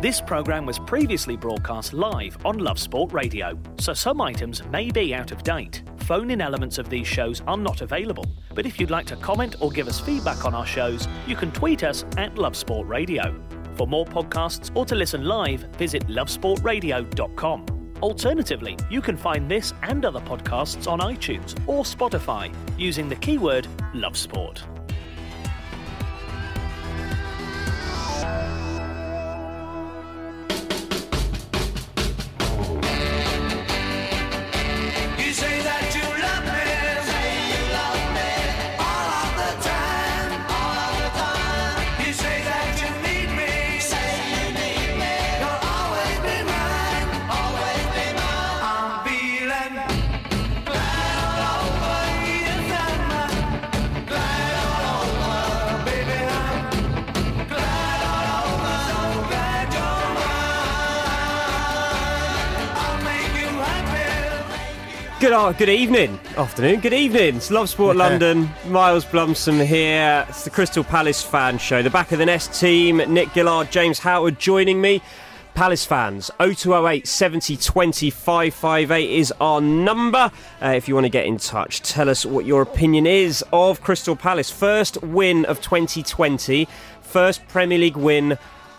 This programme was previously broadcast live on Love Sport Radio, so some items may be out of date. Phone in elements of these shows are not available, but if you'd like to comment or give us feedback on our shows, you can tweet us at Love Sport Radio. For more podcasts or to listen live, visit lovesportradio.com. Alternatively, you can find this and other podcasts on iTunes or Spotify using the keyword Love Good, uh, good evening, afternoon, good evening. It's Love Sport London. Miles Blumsom here. It's the Crystal Palace fan show. The back of the nest team. Nick Gillard, James Howard joining me. Palace fans, 0208 70 20 558 is our number. Uh, if you want to get in touch, tell us what your opinion is of Crystal Palace. First win of 2020, first Premier League win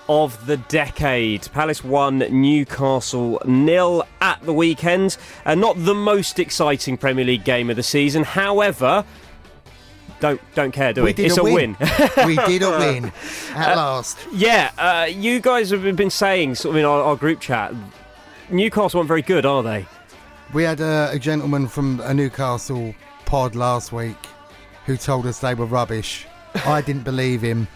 of the decade. Palace won Newcastle nil at the weekend. Uh, not the most exciting Premier League game of the season. However, don't don't care, do we? did it's a win. win. we did a win at last. yeah, uh, you guys have been saying sort of in our, our group chat. Newcastle weren't very good, are they? We had a, a gentleman from a Newcastle pod last week who told us they were rubbish. I didn't believe him.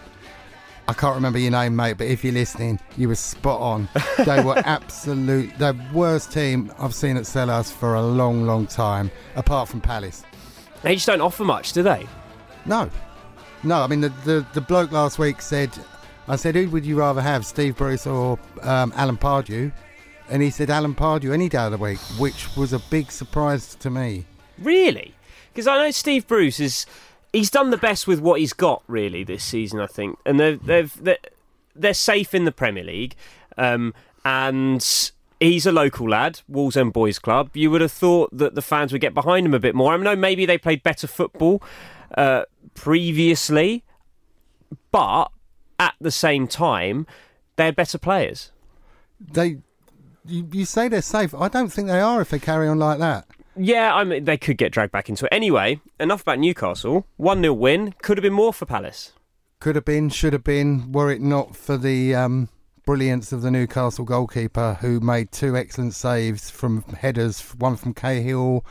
I can't remember your name, mate, but if you're listening, you were spot on. They were absolute, the worst team I've seen at Selhurst for a long, long time, apart from Palace. They just don't offer much, do they? No, no. I mean, the, the, the bloke last week said, I said, who would you rather have, Steve Bruce or um, Alan Pardew? And he said Alan Pardew any day of the week, which was a big surprise to me. Really? Because I know Steve Bruce is he's done the best with what he's got really this season, I think, and they've they've they're, they're safe in the Premier League, um, and. He's a local lad, Wallsend Boys Club. You would have thought that the fans would get behind him a bit more. I know maybe they played better football uh, previously, but at the same time, they're better players. They, you, you say they're safe. I don't think they are if they carry on like that. Yeah, I mean, they could get dragged back into it. Anyway, enough about Newcastle. 1 0 win. Could have been more for Palace. Could have been, should have been, were it not for the um, brilliance of the Newcastle goalkeeper who made two excellent saves from headers, one from Cahill,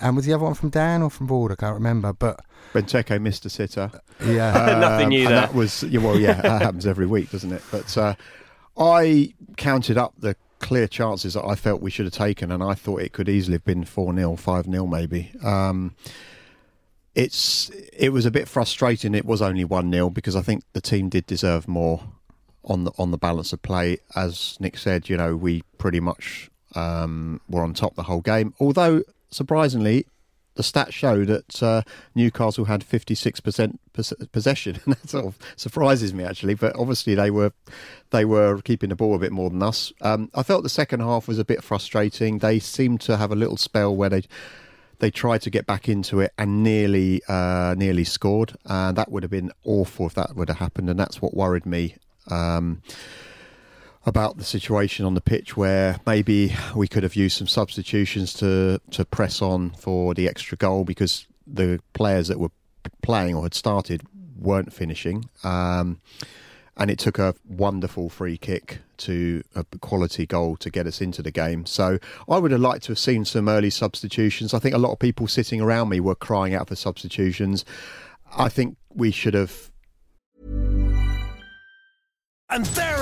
and was the other one from Dann or from Ward? I can't remember, but Benteke missed a sitter. yeah. Nothing new and there. That was yeah, well, yeah, that happens every week, doesn't it? But uh, I counted up the clear chances that I felt we should have taken, and I thought it could easily have been four 0 five 0 maybe. Um, it's it was a bit frustrating. It was only one 0 because I think the team did deserve more. on the on the balance of play. As Nick said, you know, we pretty much um, were on top the whole game. Although surprisingly, the stats show that uh, Newcastle had 56% pos- possession, and that sort of surprises me actually. But obviously, they were they were keeping the ball a bit more than us. Um, I felt the second half was a bit frustrating. They seemed to have a little spell where they they tried to get back into it and nearly uh, nearly scored. And that would have been awful if that would have happened, and that's what worried me. Um, about the situation on the pitch where maybe we could have used some substitutions to to press on for the extra goal because the players that were playing or had started weren't finishing. Um, and it took a wonderful free kick to a quality goal to get us into the game. So I would have liked to have seen some early substitutions. I think a lot of people sitting around me were crying out for substitutions. I think we should have And there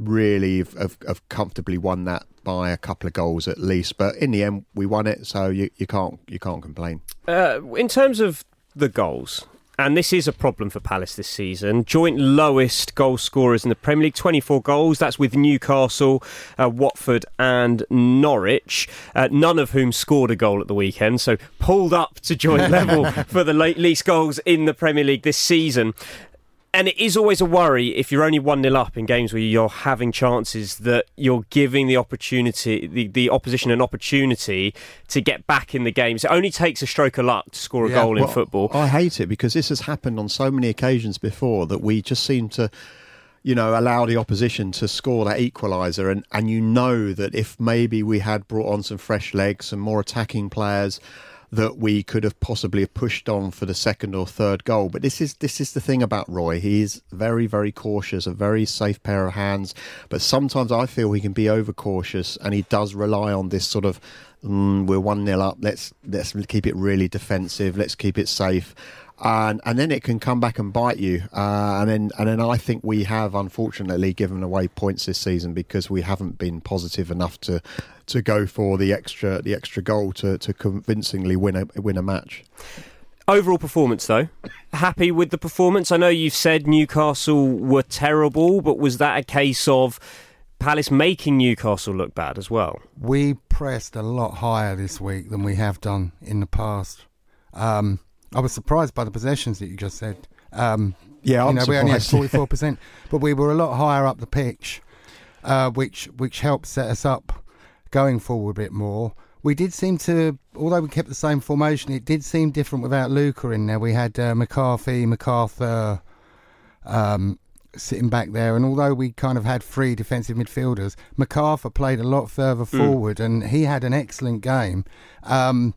really have, have, have comfortably won that by a couple of goals at least. But in the end, we won it, so you, you can't you can't complain. Uh, in terms of the goals, and this is a problem for Palace this season. Joint lowest goal scorers in the Premier League, 24 goals. That's with Newcastle, uh, Watford, and Norwich, uh, none of whom scored a goal at the weekend. So pulled up to joint level for the le- least goals in the Premier League this season. And it is always a worry if you're only 1 0 up in games where you're having chances that you're giving the opportunity, the, the opposition an opportunity to get back in the games. It only takes a stroke of luck to score a Yeah, goal in well, football. I hate it because this has happened on so many occasions before that we just seem to, you know, allow the opposition to score that equaliser. And, and you know that if maybe we had brought on some fresh legs, some more attacking players, that we could have possibly pushed on for the second or third goal. But this is this is the thing about Roy. He's very very cautious, a very safe pair of hands. But sometimes I feel he can be overcautious, and he does rely on this sort of mm, we're one 0 up. Let's let's keep it really defensive. Let's keep it safe. And and then it can come back and bite you. Uh, and then and then I think we have unfortunately given away points this season because we haven't been positive enough to to go for the extra the extra goal to, to convincingly win a win a match. Overall performance, though, happy with the performance. I know you've said Newcastle were terrible, but was that a case of Palace making Newcastle look bad as well? We pressed a lot higher this week than we have done in the past. Um, I was surprised by the possessions that you just said. Um, Yeah, you I'm know, we only had forty four percent, but we were a lot higher up the pitch, uh, which which helped set us up going forward a bit more. We did seem to, although we kept the same formation, it did seem different without Luka in there. We had uh, McCarthy, McArthur, um, sitting back there, and although we kind of had three defensive midfielders, McArthur played a lot further forward, and he had an excellent game. Um,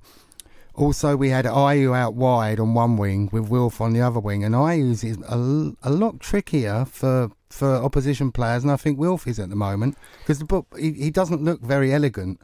also, we had Ayew out wide on one wing with Wilf on the other wing, and Ayew's is a lot trickier for for opposition players, and I think Wilf is at the moment. Because the ball, he, he doesn't look very elegant,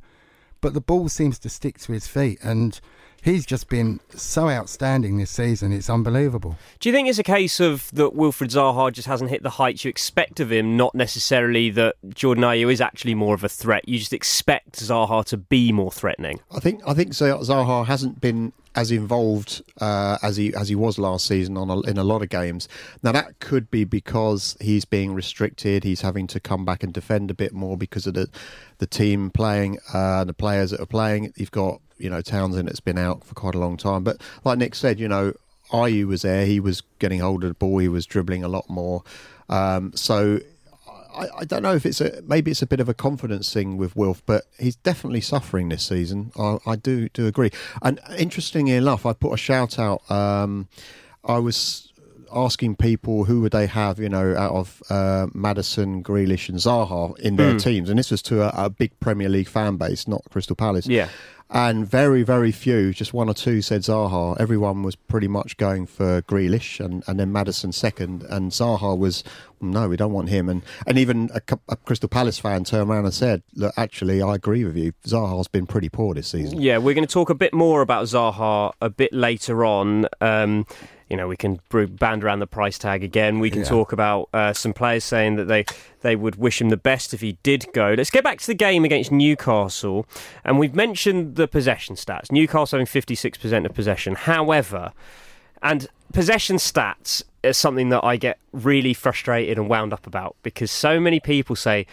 but the ball seems to stick to his feet, and he's just been so outstanding this season. It's unbelievable. Do you think it's a case of that Wilfred Zaha just hasn't hit the heights you expect of him, not necessarily that Jordan Ayew is actually more of a threat? You just expect Zaha to be more threatening. I think I think Zaha hasn't been as involved uh, as he as he was last season on a, in a lot of games. Now that could be because he's being restricted. He's having to come back and defend a bit more because of the the team playing, uh, the players that are playing. You've got you know Townsend that's been out for quite a long time. But like Nick said, you know. Ayew was there, he was getting hold of the ball, he was dribbling a lot more. Um, so I, I don't know if it's a maybe it's a bit of a confidence thing with Wilf, but he's definitely suffering this season. I, I do do agree. And interestingly enough, I put a shout out. Um, I was asking people who would they have, you know, out of uh, Maddison, Grealish, and Zaha in their Mm. teams, and this was to a, a big Premier League fan base, not Crystal Palace. Yeah. And very, very few, just one or two said Zaha. Everyone was pretty much going for Grealish and, and then Maddison second. And Zaha was, no, we don't want him. And and even a, a Crystal Palace fan turned around and said, look, actually, I agree with you. Zaha's been pretty poor this season. Yeah, we're going to talk a bit more about Zaha a bit later on. Um, you know, we can band around the price tag again. We can Yeah. talk about uh, some players saying that they, they would wish him the best if he did go. Let's get back to the game against Newcastle. And we've mentioned the possession stats. Newcastle having 56% of possession. However, and possession stats is something that I get really frustrated and wound up about because so many people say,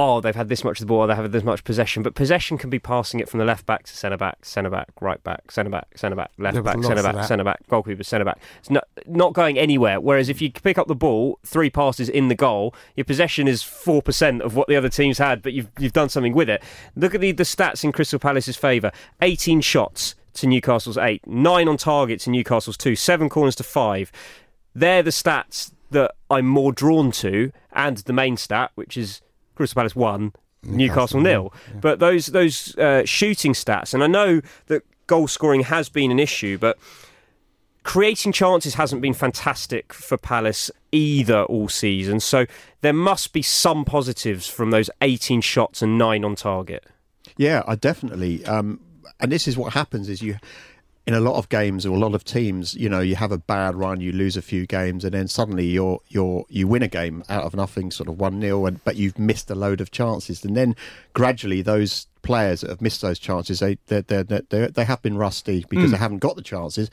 oh, they've had this much of the ball, they have this much possession, but possession can be passing it from the left back to centre back, centre back, right back, centre back, centre back, left There was back, lots centre of back, that. centre back, goalkeeper, centre back. It's not not going anywhere. Whereas if you pick up the ball, three passes in the goal, your possession is four percent of what the other teams had, but you've you've done something with it. Look at the, the stats in Crystal Palace's favour: eighteen shots to Newcastle's eight, nine on target to Newcastle's two, seven corners to five. They're the stats that I'm more drawn to, and the main stat, which is Crystal Palace one, Newcastle, nil. But those those uh, shooting stats, and I know that goal scoring has been an issue, but creating chances hasn't been fantastic for Palace either all season. So there must be some positives from those 18 shots and nine on target. Yeah, I definitely. Um, and this is what happens: is you in a lot of games or a lot of teams, you know, you have a bad run, you lose a few games, and then suddenly you're you're you win a game out of nothing, sort of one 0 and but you've missed a load of chances, and then gradually those players that have missed those chances, they they they they they have been rusty because Mm. they haven't got the chances.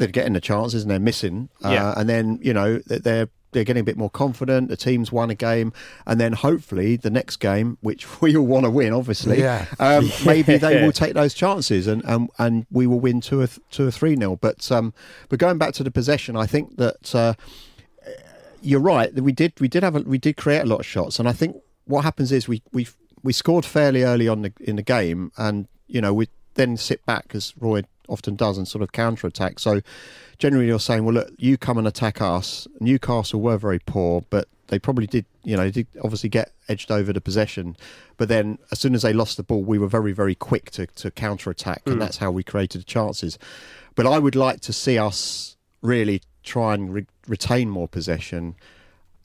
They're getting the chances and they're missing, uh, Yeah. and then you know they're- they're they're getting a bit more confident. The team's won a game, and then hopefully the next game, which we all want to win, obviously, Yeah. um, maybe they will take those chances and, and and we will win two or th- two or three nil. But um, but going back to the possession, I think that uh, you're right. that We did we did have a, we did create a lot of shots, and I think what happens is we we we scored fairly early on the, in the game, and you know we then sit back as Roy often does and sort of counter attack. So generally, you're saying, well, look, you come and attack us. Newcastle were very poor, but they probably did, you know, did obviously get edged over the possession. But then, as soon as they lost the ball, we were very, very quick to, to counter attack, Mm. and that's how we created the chances. But I would like to see us really try and re- retain more possession,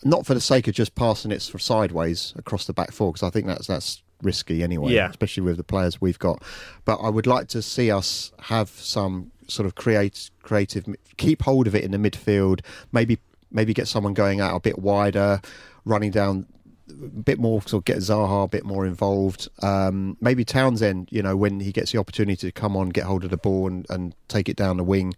not for the sake of just passing it sideways across the back four, because I think that's that's risky anyway, Yeah. especially with the players we've got. But I would like to see us have some sort of create creative, keep hold of it in the midfield. Maybe maybe get someone going out a bit wider, running down a bit more, sort of get Zaha a bit more involved. Um, maybe Townsend, you know, when he gets the opportunity to come on, get hold of the ball and, and take it down the wing,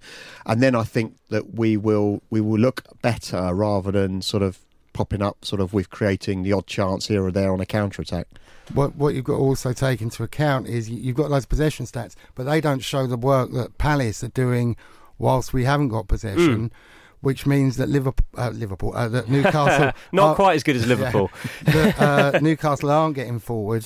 and then I think that we will we will look better rather than sort of popping up sort of with creating the odd chance here or there on a counter attack. What what you've got to also take into account is you- you've got those possession stats, but they don't show the work that Palace are doing whilst we haven't got possession. Which means that Liverpool, uh, Liverpool, uh, that Newcastle, Not aren't- quite as good as Liverpool. that uh, Newcastle aren't getting forward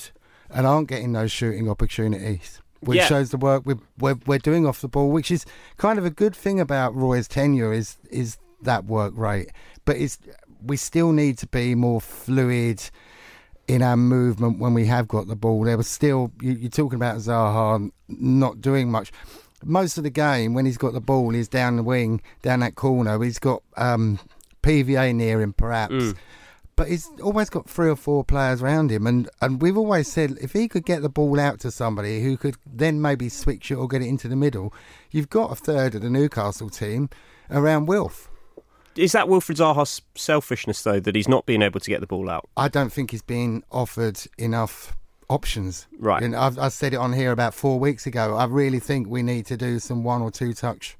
and aren't getting those shooting opportunities, which Yeah. shows the work we're, we're we're doing off the ball, which is kind of a good thing about Roy's tenure is is that work rate, but it's we still need to be more fluid in our movement when we have got the ball. There was still you, you're talking about Zaha not doing much. Most of the game when he's got the ball, he's down the wing, down that corner. He's got um, PVA near him, perhaps Mm. but he's always got three or four players around him, and and we've always said if he could get the ball out to somebody who could then maybe switch it or get it into the middle, you've got a third of the Newcastle team around Wilf. Is that Wilfred Zaha's selfishness, though, that he's not being able to get the ball out? I don't think he's been offered enough options. Right. And I've, I said it on here about four weeks ago. I really think we need to do some one or two touch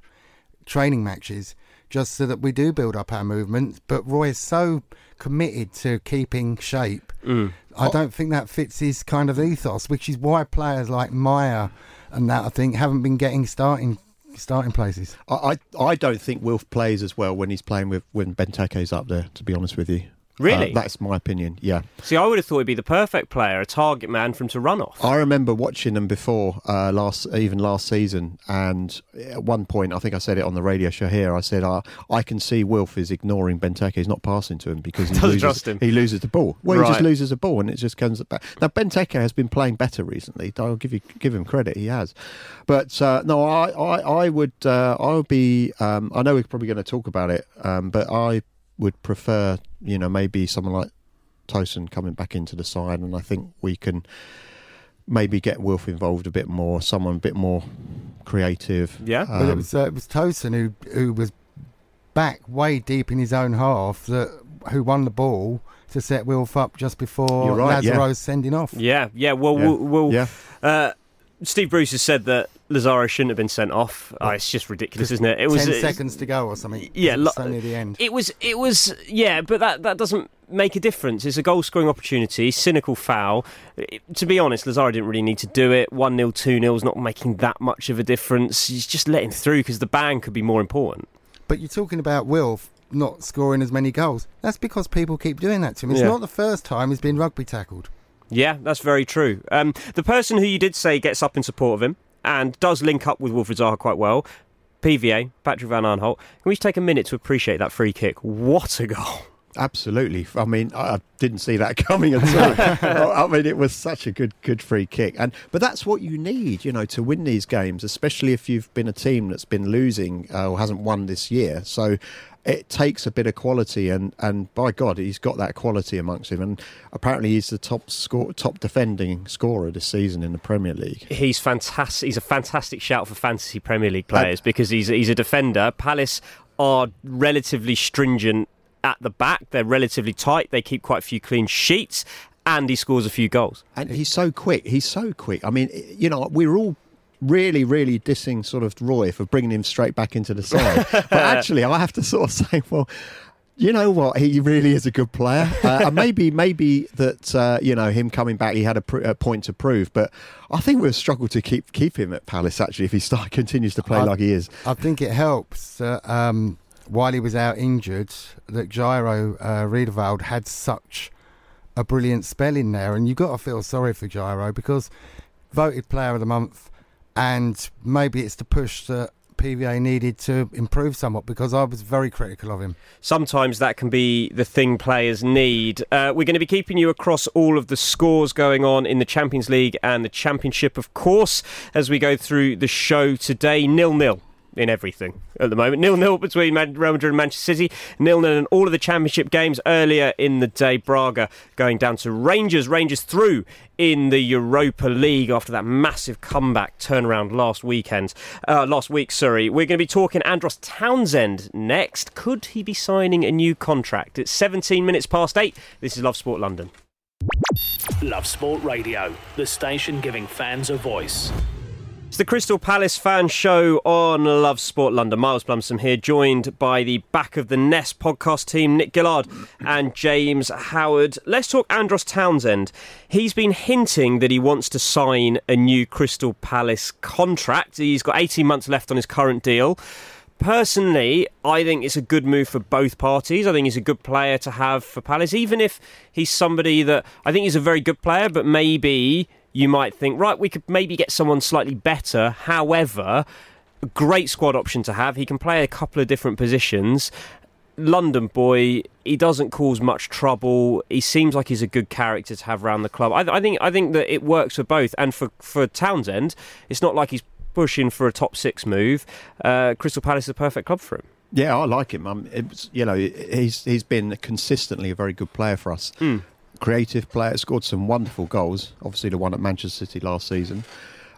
training matches just so that we do build up our movement. But Roy is so committed to keeping shape. Mm. I don't think that fits his kind of ethos, which is why players like Meyer and that I think haven't been getting starting starting places. I, I I don't think Wilf plays as well when he's playing with when Benteke's up there. To be honest with you, Really? Uh, that's my opinion. Yeah, See, I would have thought he'd be the perfect player, a target man for him to run off. I remember watching them before uh, last, even last season, and at one point, I think I said it on the radio show here. I said, uh, "I can see Wilf is ignoring Benteke. He's not passing to him because he loses, trust him. He loses the ball. Well, he just loses the ball, and it just comes back. Now Benteke has been playing better recently. I'll give you give him credit. He has, but uh, no, I I, I would uh, I would be. Um, I know we're probably going to talk about it, um, but I would prefer, you know, maybe someone like Tosun coming back into the side, and I think we can maybe get Wilf involved a bit more, someone a bit more creative. Yeah. But it Um, was uh, it was Tosun who who was back way deep in his own half that who won the ball to set Wilf up just before You're right, yeah. Lazaro's sending off. Yeah, yeah. Well, Yeah. we'll, we'll yeah. uh, Steve Bruce has said that Lazaro shouldn't have been sent off. Oh, it's just ridiculous, isn't it? It was ten uh, seconds to go or something. Yeah, it's lo- only the end. It was, it was, yeah, but that, that doesn't make a difference. It's a goal scoring opportunity, cynical foul. It- to be honest, Lazaro didn't really need to do it. 1 0, 2 0 is not making that much of a difference. He's just letting through because the ban could be more important. But you're talking about Wilf not scoring as many goals. That's because people keep doing that to him. It's Yeah. not the first time he's been rugby tackled. Yeah, that's very true. Um, the person who you did say gets up in support of him and does link up with Wilfred Zaha quite well, PVA, Patrick Van Aanholt. Can we just take a minute to appreciate that free kick? What a goal! Absolutely. I mean, I I didn't see that coming at all. I mean, it was such a good, good free kick, and but that's what you need, you know, to win these games, especially if you've been a team that's been losing uh, or hasn't won this year. So it takes a bit of quality, and and by God, he's got that quality amongst him, and apparently he's the top score, top defending scorer this season in the Premier League. He's fantastic. He's a fantastic shout for fantasy Premier League players because he's he's a defender. Palace are relatively stringent at the back. They're relatively tight. They keep quite a few clean sheets, and he scores a few goals. And he's so quick. He's so quick. I mean, you know, we're all really, really dissing sort of Roy for bringing him straight back into the side. but actually, I have to sort of say, well, you know what? He really is a good player. Uh, and maybe, maybe that uh, you know him coming back, he had a, pr- a point to prove. But I think we'll struggle to keep keep him at Palace actually if he start continues to play I- like he is. I think it helps that um, while he was out injured, that Jairo uh, Riedewald had such a brilliant spell in there, and you've got to feel sorry for Jairo because voted Player of the Month, and maybe it's the push that PVA needed to improve somewhat because I was very critical of him. Sometimes that can be the thing players need. Uh, we're going to be keeping you across all of the scores going on in the Champions League and the Championship, of course, as we go through the show today. Nil nil in everything at the moment. Nil nil between Real Madrid and Manchester City. Nil nil in all of the Championship games earlier in the day. Braga going down to Rangers. Rangers through in the Europa League after that massive comeback turnaround last weekend. Uh, last week, sorry. We're going to be talking Andros Townsend next. Could he be signing a new contract? It's 17 minutes past eight. This is Love Sport London. Love Sport Radio, the station giving fans a voice. It's the Crystal Palace fan show on Love Sport London. Miles Blumsom here, joined by the back of the Nest podcast team, Nick Gillard and James Howard. Let's talk Andros Townsend. He's been hinting that he wants to sign a new Crystal Palace contract. He's got 18 months left on his current deal. Personally, I think it's a good move for both parties. I think he's a good player to have for Palace, even if he's somebody that I think he's a very good player, but maybe you might think, right, we could maybe get someone slightly better. However, great squad option to have. He can play a couple of different positions. London boy, he doesn't cause much trouble. He seems like he's a good character to have around the club. I, I think I think that it works for both. And for for Townsend, it's not like he's pushing for a top six move. Uh, Crystal Palace is a perfect club for him. Yeah, I like him. Um, it's, you know, he's he's been consistently a very good player for us. Creative player, scored some wonderful goals. Obviously, the one at Manchester City last season.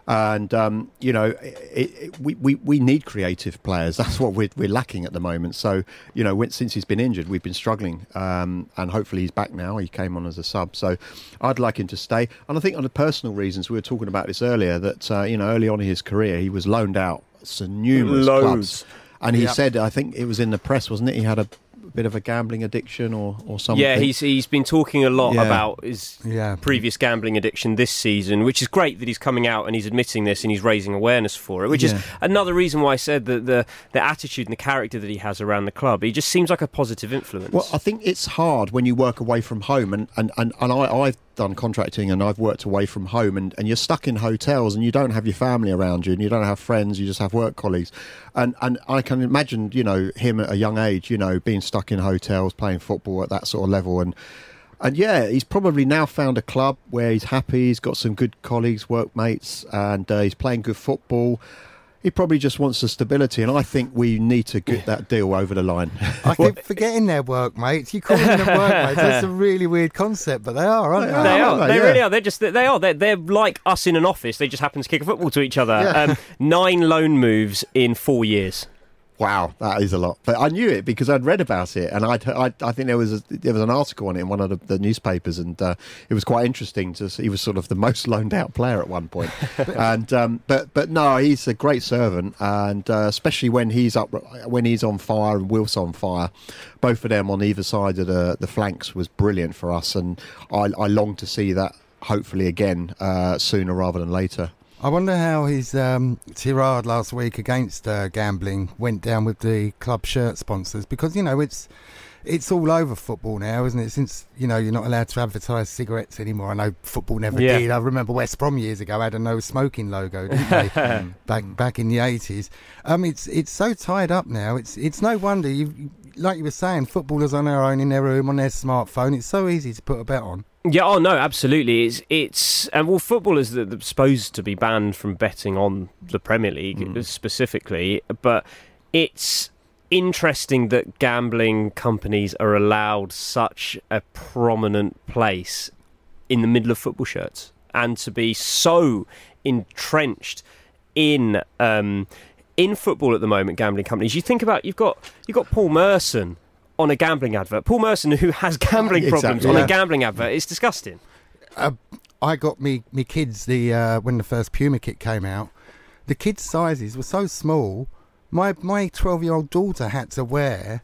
And um, you know, it, it, we, we we need creative players. That's what we're we're lacking at the moment. So you know, when, since he's been injured, we've been struggling. Um, and hopefully, he's back now. He came on as a sub, so I'd like him to stay. And I think on the personal reasons, we were talking about this earlier. That uh, you know, early on in his career, he was loaned out to numerous Loads. clubs. And he Yep. said, I think it was in the press, wasn't it? He had a bit of a gambling addiction or or something. Yeah, he's he's been talking a lot Yeah. about his Yeah. previous gambling addiction this season, which is great that he's coming out and he's admitting this and he's raising awareness for it. Which Yeah. is another reason why I said that the the attitude and the character that he has around the club, he just seems like a positive influence. Well, I think it's hard when you work away from home, and and and, and I, I've done contracting and I've worked away from home, and, and you're stuck in hotels and you don't have your family around you, and you don't have friends, you just have work colleagues, and and I can imagine, you know, him at a young age, you know, being stuck in hotels, playing football at that sort of level, and. And yeah, he's probably now found a club where he's happy. He's got some good colleagues, workmates, and uh, he's playing good football. He probably just wants the stability, and I think we need to get that deal over the line. I keep forgetting their workmates. You call them workmates. That's a really weird concept, but they are, aren't they? They are. they? They Yeah. really are. They're just. They are. They're, they're like us in an office. They just happen to kick a football to each other. Yeah. Um, nine loan moves in four years. Wow, that is a lot. But I knew it because I'd read about it, and I'd, I, I think there was a, there was an article on it in one of the, the newspapers, and uh, it was quite interesting to see. He was sort of the most loaned out player at one point, and um, but but no, he's a great servant, and uh, especially when he's up when he's on fire and Wilf's on fire, both of them on either side of the the flanks was brilliant for us, and I, I long to see that hopefully again uh, sooner rather than later. I wonder how his um, tirade last week against uh, gambling went down with the club shirt sponsors because you know it's it's all over football now, isn't it? Since you know you're not allowed to advertise cigarettes anymore. I know football never Yeah. did. I remember West Brom years ago had a no smoking logo, didn't they? back back in the eighties. Um, it's it's so tied up now. It's it's no wonder you like you were saying, footballers on their own in their room on their smartphone. It's so easy to put a bet on. Yeah, oh no, absolutely. It's it's and well, footballers that are supposed to be banned from betting on the Premier League Mm. specifically, but it's interesting that gambling companies are allowed such a prominent place in the middle of football shirts and to be so entrenched in um, in football at the moment. Gambling companies. You think about you've got you've got Paul Merson on a gambling advert. Paul Merson who has gambling Exactly, problems on yeah. a gambling advert. It's disgusting. uh, I got me me kids the uh, when the first Puma kit came out. The kids' sizes were so small. My my twelve year old daughter had to wear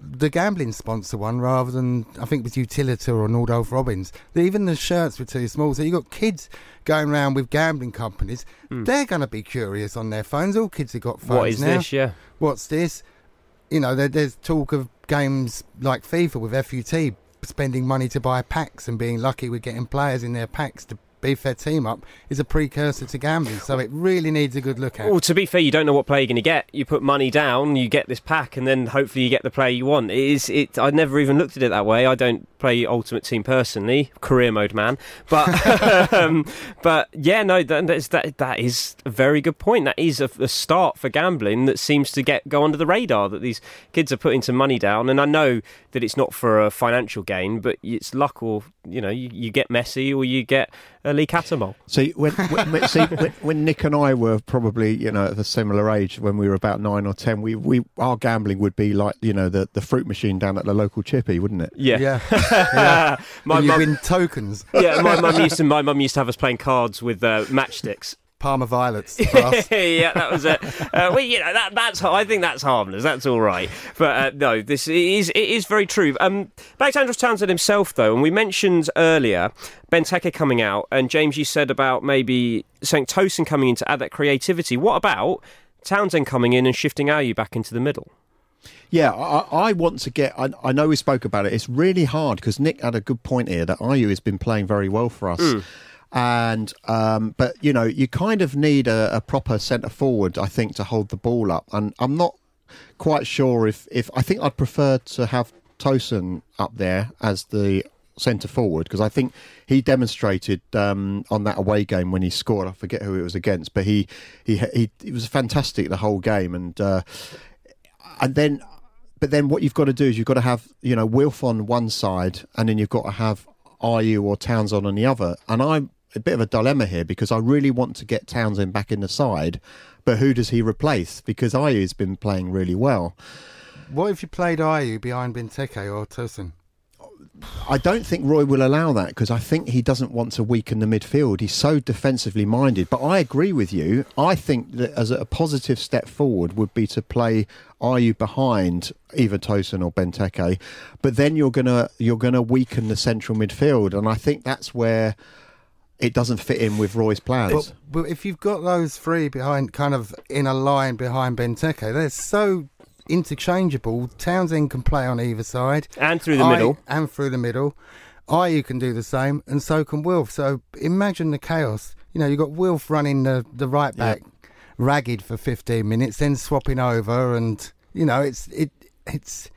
the gambling sponsor one rather than I think it was Utilita or Nordoff Robbins. Even the shirts were too small. So you got kids going around with gambling companies. They're going to be curious on their phones. All kids have got phones what is now. this? Yeah. What's this? You know, there, there's talk of games like FIFA with FUT spending money to buy packs and being lucky with getting players in their packs to beef their team up is a precursor to gambling. So it really needs a good look at. Well, to be fair, you don't know what player you're going to get. You put money down, you get this pack, and then hopefully you get the player you want. It is. It. I never even looked at it that way. I don't play Ultimate Team personally, career mode man. But um, but yeah, no, that, that that is a very good point. That is a, a start for gambling that seems to get go under the radar. That these kids are putting some money down, and I know that it's not for a financial gain, but it's luck or you know you, you get messy or you get a Lee Catamol. See, when, when, when- see, when, when Nick and I were probably, you know, at a similar age, when we were about nine or ten, we, we our gambling would be like, you know, the, the fruit machine down at the local chippy, wouldn't it? Yeah. yeah, yeah. my you mum, win tokens. yeah, my mum used to my mum used to have us playing cards with uh, matchsticks. Parma Violets. for us. yeah, that was it. Uh, well, you know that that's I think that's harmless. That's all right. But uh, no, this is it is very true. Um, back to Andros Townsend himself though, and we mentioned earlier Ben Benteke coming out, and James, you said about maybe St. Tosun coming in to add that creativity. What about Townsend coming in and shifting Ayew back into the middle? Yeah, I, I want to get. I, I know we spoke about it. It's really hard because Nick had a good point here that Ayew has been playing very well for us. And um, but you know you kind of need a, a proper centre forward, I think, to hold the ball up. And I'm not quite sure if if I think I'd prefer to have Tosun up there as the centre forward because I think he demonstrated um, on that away game when he scored. I forget who it was against, but he he he, was fantastic the whole game and. Uh, and then but then what you've got to do is you've got to have you know Wilf on one side and then you've got to have Ayew or Townsend on the other and I'm a bit of a dilemma here because I really want to get Townsend back in the side but who does he replace because Ayew's been playing really well what if you played Ayew behind Benteke or Tosun? I don't think Roy will allow that because I think he doesn't want to weaken the midfield. He's so defensively minded. But I agree with you. I think that as a positive step forward would be to play Ayu behind either Tosun or Benteke, but then you're gonna you're gonna weaken the central midfield, and I think that's where it doesn't fit in with Roy's plans. But, but if you've got those three behind, kind of in a line behind Benteke, they're so interchangeable. Townsend can play on either side And through the I- middle. and through the middle. Ayew can do the same, and so can Wilf. So imagine the chaos. You know, you've got Wilf running the, the right back, ragged for 15 minutes, then swapping over, and you know, it's it it's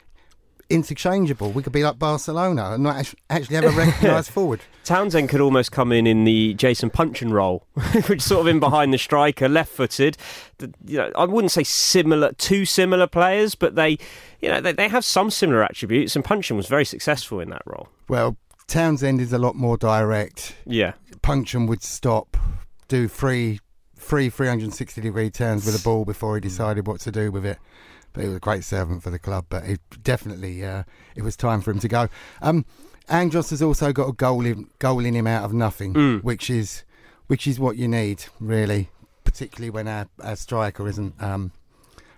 interchangeable. We could be like Barcelona and not actually have a recognised forward. Townsend could almost come in in the Jason Puncheon role, which sort of in behind the striker, left-footed. You know, I wouldn't say similar, two similar players, but they, you know, they, they have some similar attributes. And Puncheon was very successful in that role. Well, Townsend is a lot more direct. Yeah, Puncheon would stop, do three, three 360 degree turns with the ball before he decided what to do with it. But he was a great servant for the club. But it definitely, uh, it was time for him to go. Um, Andros has also got a goal in, goal in him out of nothing, Mm. which is, which is what you need really, particularly when our, our striker isn't um,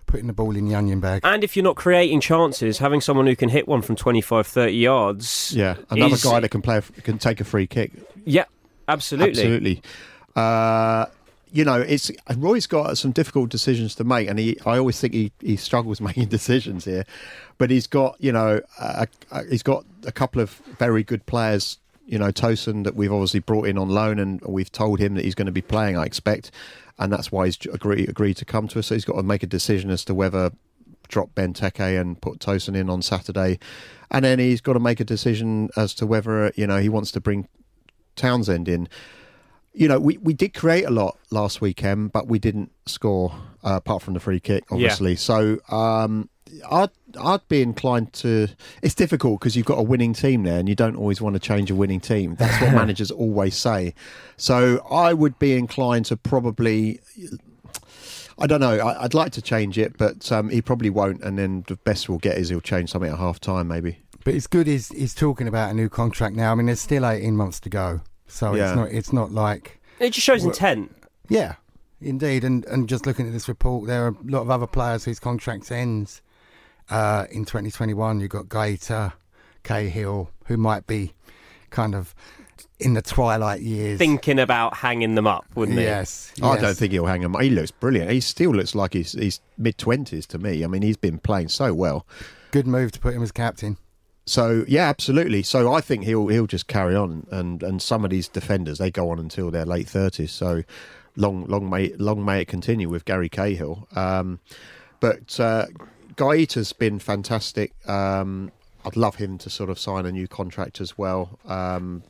putting the ball in the onion bag. and if you're not creating chances, having someone who can hit one from 25, 30 yards, yeah, another is- guy that can play a- can take a free kick. yeah, absolutely. Absolutely. Uh, you know, it's Roy's got some difficult decisions to make, and he. I always think he, he struggles making decisions here, but he's got you know a, a, he's got a couple of very good players. You know, Tosun that we've obviously brought in on loan, and we've told him that he's going to be playing. I expect, and that's why he's agreed agreed to come to us. So he's got to make a decision as to whether drop Benteke and put Tosun in on Saturday, and then he's got to make a decision as to whether you know he wants to bring Townsend in you know, we, we did create a lot last weekend, but we didn't score uh, apart from the free kick, obviously. So um, I'd I'd be inclined to. It's difficult because you've got a winning team there, and you don't always want to change a winning team. That's what managers always say. So I would be inclined to probably. I don't know. I, I'd like to change it, but um, he probably won't. And then the best we'll get is he'll change something at half time, maybe. But it's good he's, he's talking about a new contract now. I mean, there's still 18 months to go. So Yeah. it's not it's not like It just shows intent. Yeah, indeed. And and just looking at this report, there are a lot of other players whose contracts ends uh, in 2021. You've got Guaita, Cahill, who might be kind of in the twilight years. Thinking about hanging them up, wouldn't he? yes, I don't think he'll hang him. He looks brilliant. He still looks like he's he's mid twenties to me. I mean, he's been playing so well. Good move to put him as captain. So yeah, absolutely. So I think he'll he'll just carry on, and and some of these defenders they go on until their late thirties. So long long may long may it continue with Gary Cahill. Um, but uh, Guaita's been fantastic. Um, I'd love him to sort of sign a new contract as well. Um,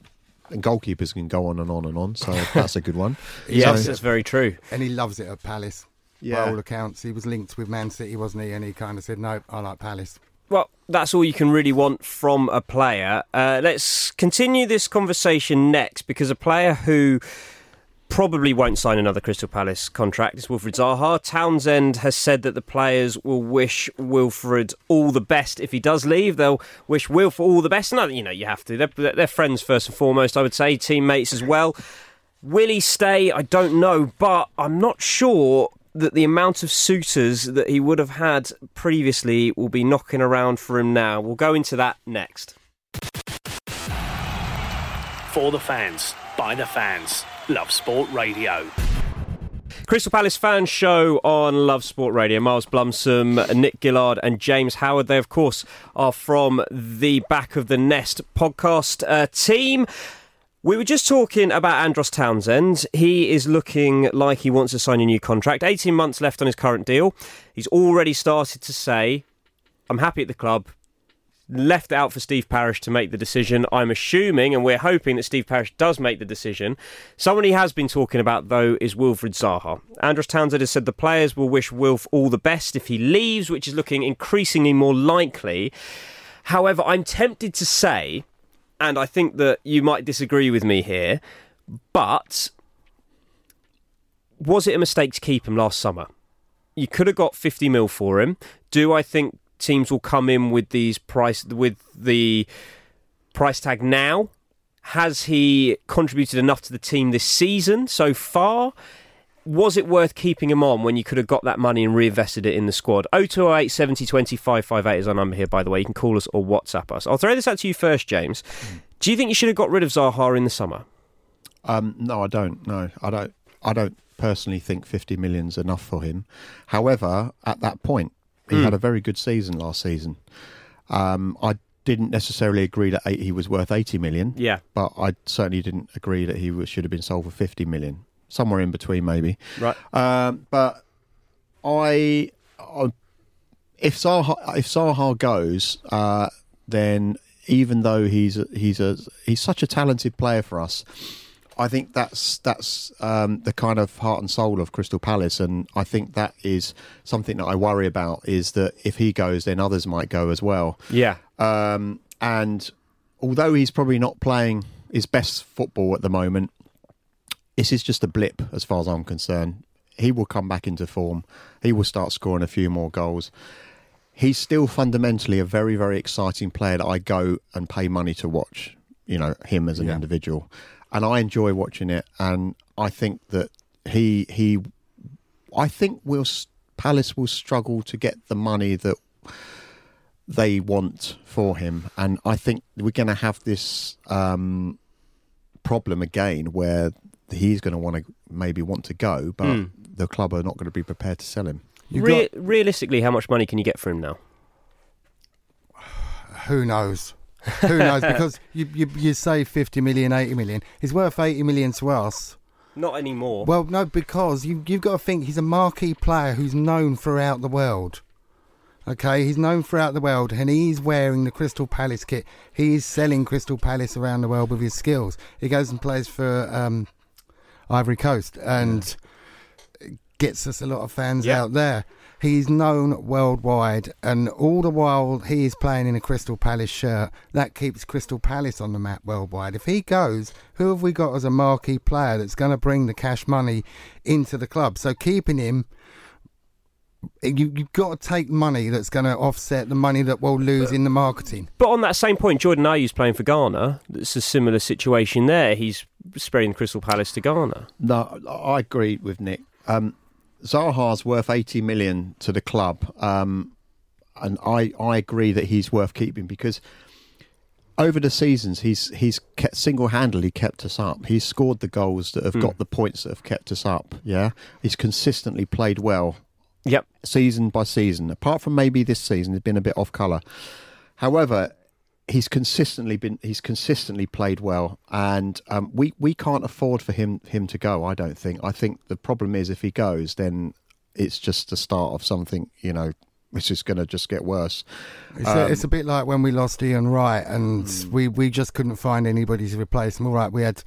and goalkeepers can go on and on and on. So that's a good one. Yes, So- that's very true. And he loves it at Palace. Yeah. By all accounts, he was linked with Man City, wasn't he? And he kind of said, "No, I like Palace." Well, that's all you can really want from a player. Uh, let's continue this conversation next because a player who probably won't sign another Crystal Palace contract is Wilfred Zaha. Townsend has said that the players will wish Wilfred all the best if he does leave. They'll wish Wilf all the best. No, you know, you have to. They're, they're friends first and foremost, I would say, teammates as well. Will he stay? I don't know, but I'm not sure that the amount of suitors that he would have had previously will be knocking around for him now. We'll go into that next. For the fans, by the fans. Love Sport Radio. Crystal Palace fan show on Love Sport Radio. Miles Blumsom, Nick Gillard, and James Howard. They, of course, are from the Back of the Nest podcast uh, team. We were just talking about Andros Townsend. He is looking like he wants to sign a new contract. 18 months left on his current deal. He's already started to say, I'm happy at the club. Left it out for Steve Parish to make the decision. I'm assuming, and we're hoping that Steve Parish does make the decision. Someone he has been talking about, though, is Wilfred Zaha. Andros Townsend has said the players will wish Wilf all the best if he leaves, which is looking increasingly more likely. However, I'm tempted to say, and I think that you might disagree with me here, but was it a mistake to keep him last summer? You could have got 50 mil for him. Do I think teams will come in with these price with the price tag now? Has he contributed enough to the team this season so far? Was it worth keeping him on when you could have got that money and reinvested it in the squad? 0208 70 20 558 is our number here, by the way. You can call us or WhatsApp us. I'll throw this out to you first, James. Do you think you should have got rid of Zaha in the summer? Um, no, I don't. No, I don't. I don't personally think 50 million's enough for him. However, at that point, he Mm. had a very good season last season. Um, I didn't necessarily agree that eight, he was worth 80 million. Yeah. but I certainly didn't agree that he was, should have been sold for 50 million. Somewhere in between, maybe. Right. Um, but I, I, if Zaha if Zaha goes, uh, then even though he's a, he's a he's such a talented player for us, I think that's that's um, the kind of heart and soul of Crystal Palace, and I think that is something that I worry about. Is that if he goes, then others might go as well. Yeah. Um, and although he's probably not playing his best football at the moment, this is just a blip as far as I'm concerned. He will come back into form. He will start scoring a few more goals. He's still fundamentally a very, very exciting player that I go and pay money to watch. You know him as an Yeah. individual, and I enjoy watching it. And I think that he he, I think will Palace will struggle to get the money that they want for him, and I think we're going to have this um, problem again where he's going to want to maybe want to go, but Hmm. the club are not going to be prepared to sell him. You Re- realistically, how much money can you get for him now? Who knows? Who knows? Because you, you you say 50 million, 80 million. He's worth 80 million to us. Not anymore. Well, no, because you, you've got to think he's a marquee player who's known throughout the world. Okay, he's known throughout the world, and he's wearing the Crystal Palace kit. He is selling Crystal Palace around the world with his skills. He goes and plays for um, Ivory Coast and gets us a lot of fans Yeah. out there. He's known worldwide, and all the while he is playing in a Crystal Palace shirt, that keeps Crystal Palace on the map worldwide. If he goes, who have we got as a marquee player that's going to bring the cash money into the club? So keeping him, you, you've got to take money that's going to offset the money that we'll lose in the marketing. But on that same point, Jordan Ayew's playing for Ghana. It's a similar situation there. He's spreading Crystal Palace to Ghana. No, I agree with Nick. Um, Zaha's worth 80 million to the club, um, and I, I agree that he's worth keeping because over the seasons he's he's kept, single-handedly kept us up. He's scored the goals that have Hmm. got the points that have kept us up. Yeah, he's consistently played well Yep. season by season. Apart from maybe this season, he's been a bit off colour. However, he's consistently been he's consistently played well, and um, we we can't afford for him him to go. I don't think. I think the problem is if he goes, then it's just the start of something. You know, which is going to just get worse. It's, a, Um, it's a bit like when we lost Ian Wright and Hmm. we, we just couldn't find anybody to replace him. All right, we had.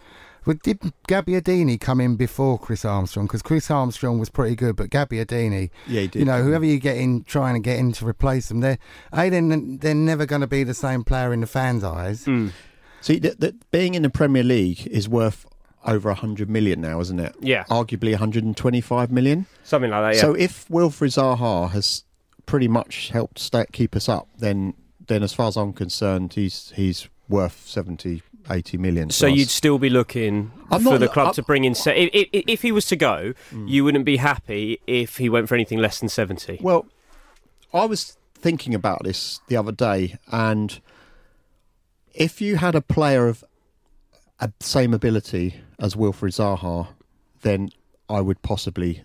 Well, did Gabbiadini come in before Chris Armstrong? Because Chris Armstrong was pretty good, but Gabbiadini, Yeah, he did. you know, whoever you get in trying to get in to replace them, they're, A, then they're never going to be the same player in the fans' eyes. Hmm. See, th- th- being in the Premier League is worth over 100 million now, isn't it? Yeah. Arguably 125 million. Something like that, yeah. So if Wilfried Zaha has pretty much helped sta keep us up, then then as far as I'm concerned, he's he's worth 70, 80 million. So you'd still be looking I'm for not- the club I'm- to bring in. Se- if, if, if he was to go, Hmm. you wouldn't be happy if he went for anything less than seventy. Well, I was thinking about this the other day, and if you had a player of a same ability as Wilfried Zaha, then I would possibly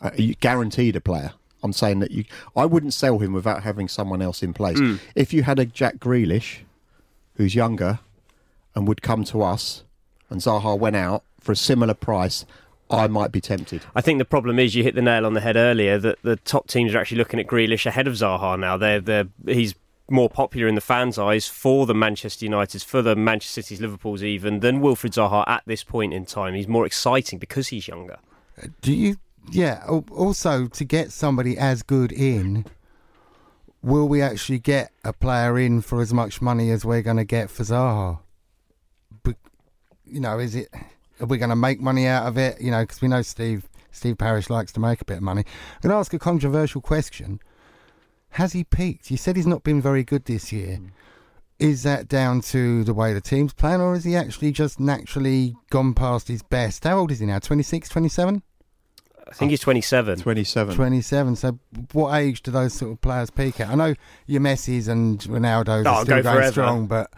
uh, you guaranteed a player. I'm saying that you, I wouldn't sell him without having someone else in place. Mm. If you had a Jack Grealish, who's younger, and would come to us, and Zaha went out for a similar price, I might be tempted. I think the problem is you hit the nail on the head earlier that the top teams are actually looking at Grealish ahead of Zaha now. They're, they're he's more popular in the fans' eyes for the Manchester United's, for the Manchester City's, Liverpool's even than Wilfried Zaha at this point in time. He's more exciting because he's younger. Uh, do you? Yeah. Also, to get somebody as good in, will we actually get a player in for as much money as we're going to get for Zaha? But, you know, is it? Are we going to make money out of it? You know, because we know Steve Steve Parish likes to make a bit of money. I'm going to ask a controversial question. Has he peaked? You said he's not been very good this year. Hmm. Is that down to the way the team's playing, or is he actually just naturally gone past his best? How old is he now? 26, 27? I think he's 27. 27. 27. So, what age do those sort of players peak at? I know your Messi's and Ronaldo's Oh, are still go going forever. strong, but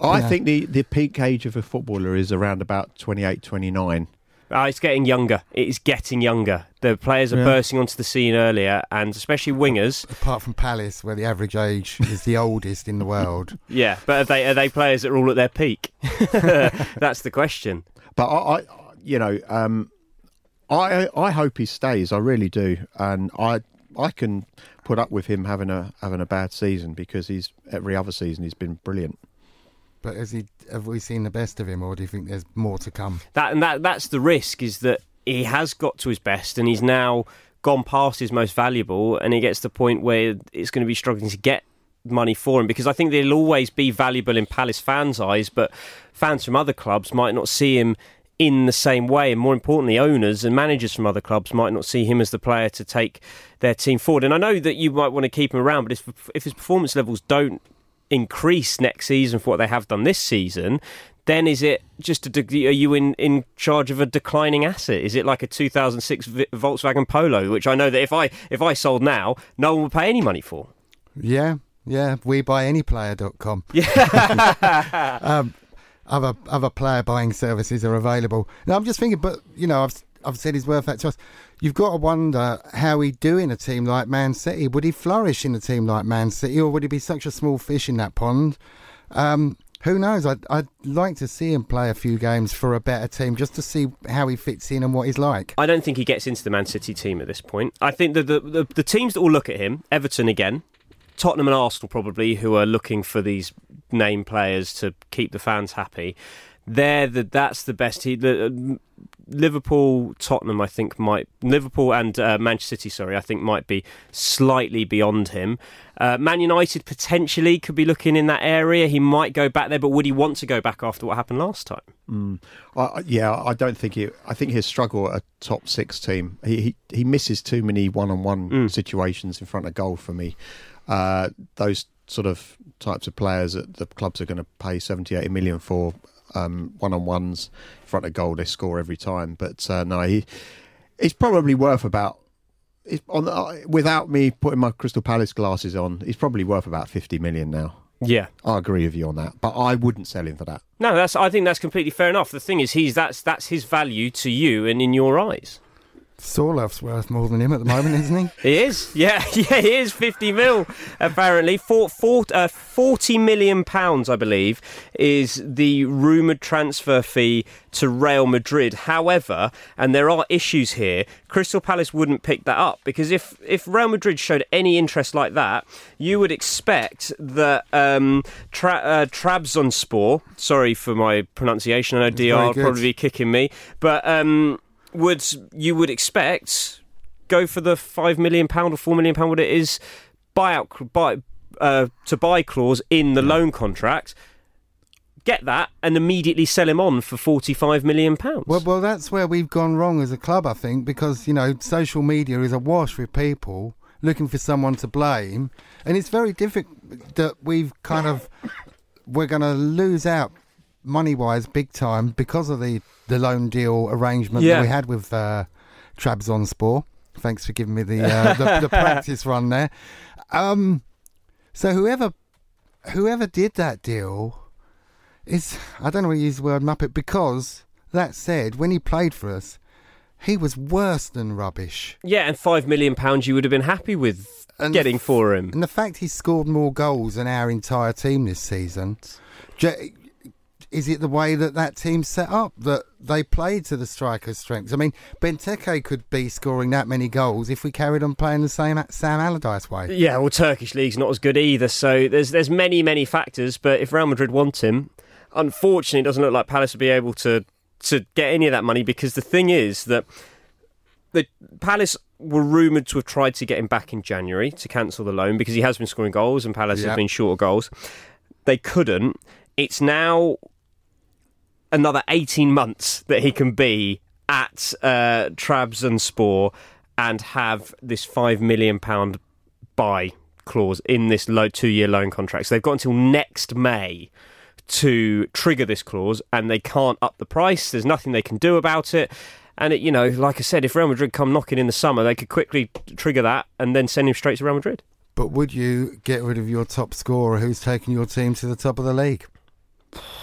I Yeah. think the, the peak age of a footballer is around about 28, 29. Uh, it's getting younger. It is getting younger. The players are Yeah. bursting onto the scene earlier, and especially wingers. apart from Palace, where the average age is the oldest in the world. Yeah, but are they are they players that are all at their peak? That's the question. But I, I you know, um, I I hope he stays. I really do, and I I can put up with him having a having a bad season because he's every other season he's been brilliant. But has he, have we seen the best of him, or do you think there's more to come? That and that that's the risk is that he has got to his best, and he's now gone past his most valuable, and he gets to the point where it's going to be struggling to get money for him because I think they'll always be valuable in Palace fans' eyes, but fans from other clubs might not see him in the same way, and more importantly, owners and managers from other clubs might not see him as the player to take their team forward. And I know that you might want to keep him around, but if if his performance levels don't increase next season for what they have done this season, then is it just a de- are you in, in charge of a declining asset? Is it like a 2006 Vi- Volkswagen Polo, which I know that if I if I sold now, no one would pay any money for? Yeah, yeah. We buy anyplayer.com. Yeah. um, other other player buying services are available. Now I'm just thinking, but you know, I've I've said he's worth that to us. You've got to wonder how he'd do in a team like Man City. Would he flourish in a team like Man City, or would he be such a small fish in that pond? Um, who knows? I'd, I'd like to see him play a few games for a better team just to see how he fits in and what he's like. I don't think he gets into the Man City team at this point. I think that the, the, the teams that will look at him, Everton again, Tottenham and Arsenal probably, who are looking for these name players to keep the fans happy. They're the, that's the best. He, the, Liverpool, Tottenham, I think might Liverpool and uh, Manchester City. Sorry, I think might be slightly beyond him. Uh, Man United potentially could be looking in that area. He might go back there, but would he want to go back after what happened last time? Mm. I, yeah, I don't think he. I think he'll struggle at a top six team. He he, he misses too many one-on-one Mm. situations in front of goal for me. Uh, those sort of types of players that the clubs are going to pay 70, 80 million for um, one-on-ones in front of goal, they score every time. But uh, no, he he's probably worth about. On uh, without me putting my Crystal Palace glasses on, he's probably worth about fifty million now. Yeah. I agree with you on that, but I wouldn't sell him for that. No, that's. I think that's completely fair enough. The thing is, he's that's that's his value to you and in your eyes. Sorloth's worth more than him at the moment, isn't he? He is, yeah, yeah, he is. Fifty mil, apparently. Four, four, uh, Forty million pounds, I believe, is the rumoured transfer fee to Real Madrid. However, and there are issues here. Crystal Palace wouldn't pick that up because if if Real Madrid showed any interest like that, you would expect that um, tra- uh, Trabzonspor. Sorry for my pronunciation. I know Dr. will probably be kicking me, but um, would you would expect go for the five million pound or four million pound what it is buyout buy uh, to buy clause in the loan contract. Get that and immediately sell him on for forty five million pounds. Well, well, that's where we've gone wrong as a club, I think, because you know social media is awash with people looking for someone to blame, and it's very difficult that we've kind of we're going to lose out money wise big time because of the the loan deal arrangement Yeah. that we had with uh, Trabzonspor. Thanks for giving me the uh, the, the practice run there. Um, so whoever whoever did that deal is I don't want to use the word muppet because that said, when he played for us, he was worse than rubbish. yeah, and five million pounds you would have been happy with And getting for him. And the fact he scored more goals than our entire team this season, j- is it the way that that team's set up that they played to the striker's strengths? I mean, Benteke could be scoring that many goals if we carried on playing the same Sam Allardyce way. Yeah, well, Turkish league's not as good either. So there's there's many many factors. But if Real Madrid want him, unfortunately, it doesn't look like Palace will be able to to get any of that money because the thing is that the Palace were rumoured to have tried to get him back in January to cancel the loan because he has been scoring goals and Palace Yeah. has been short of goals. They couldn't. It's now another 18 months that he can be at uh, Trabzonspor and have this £5 million buy clause in this low two-year loan contract. So they've got until next May to trigger this clause, and they can't up the price. There's nothing they can do about it. And it, you know, like I said, if Real Madrid come knocking in the summer, they could quickly trigger that and then send him straight to Real Madrid. But would you get rid of your top scorer who's taken your team to the top of the league?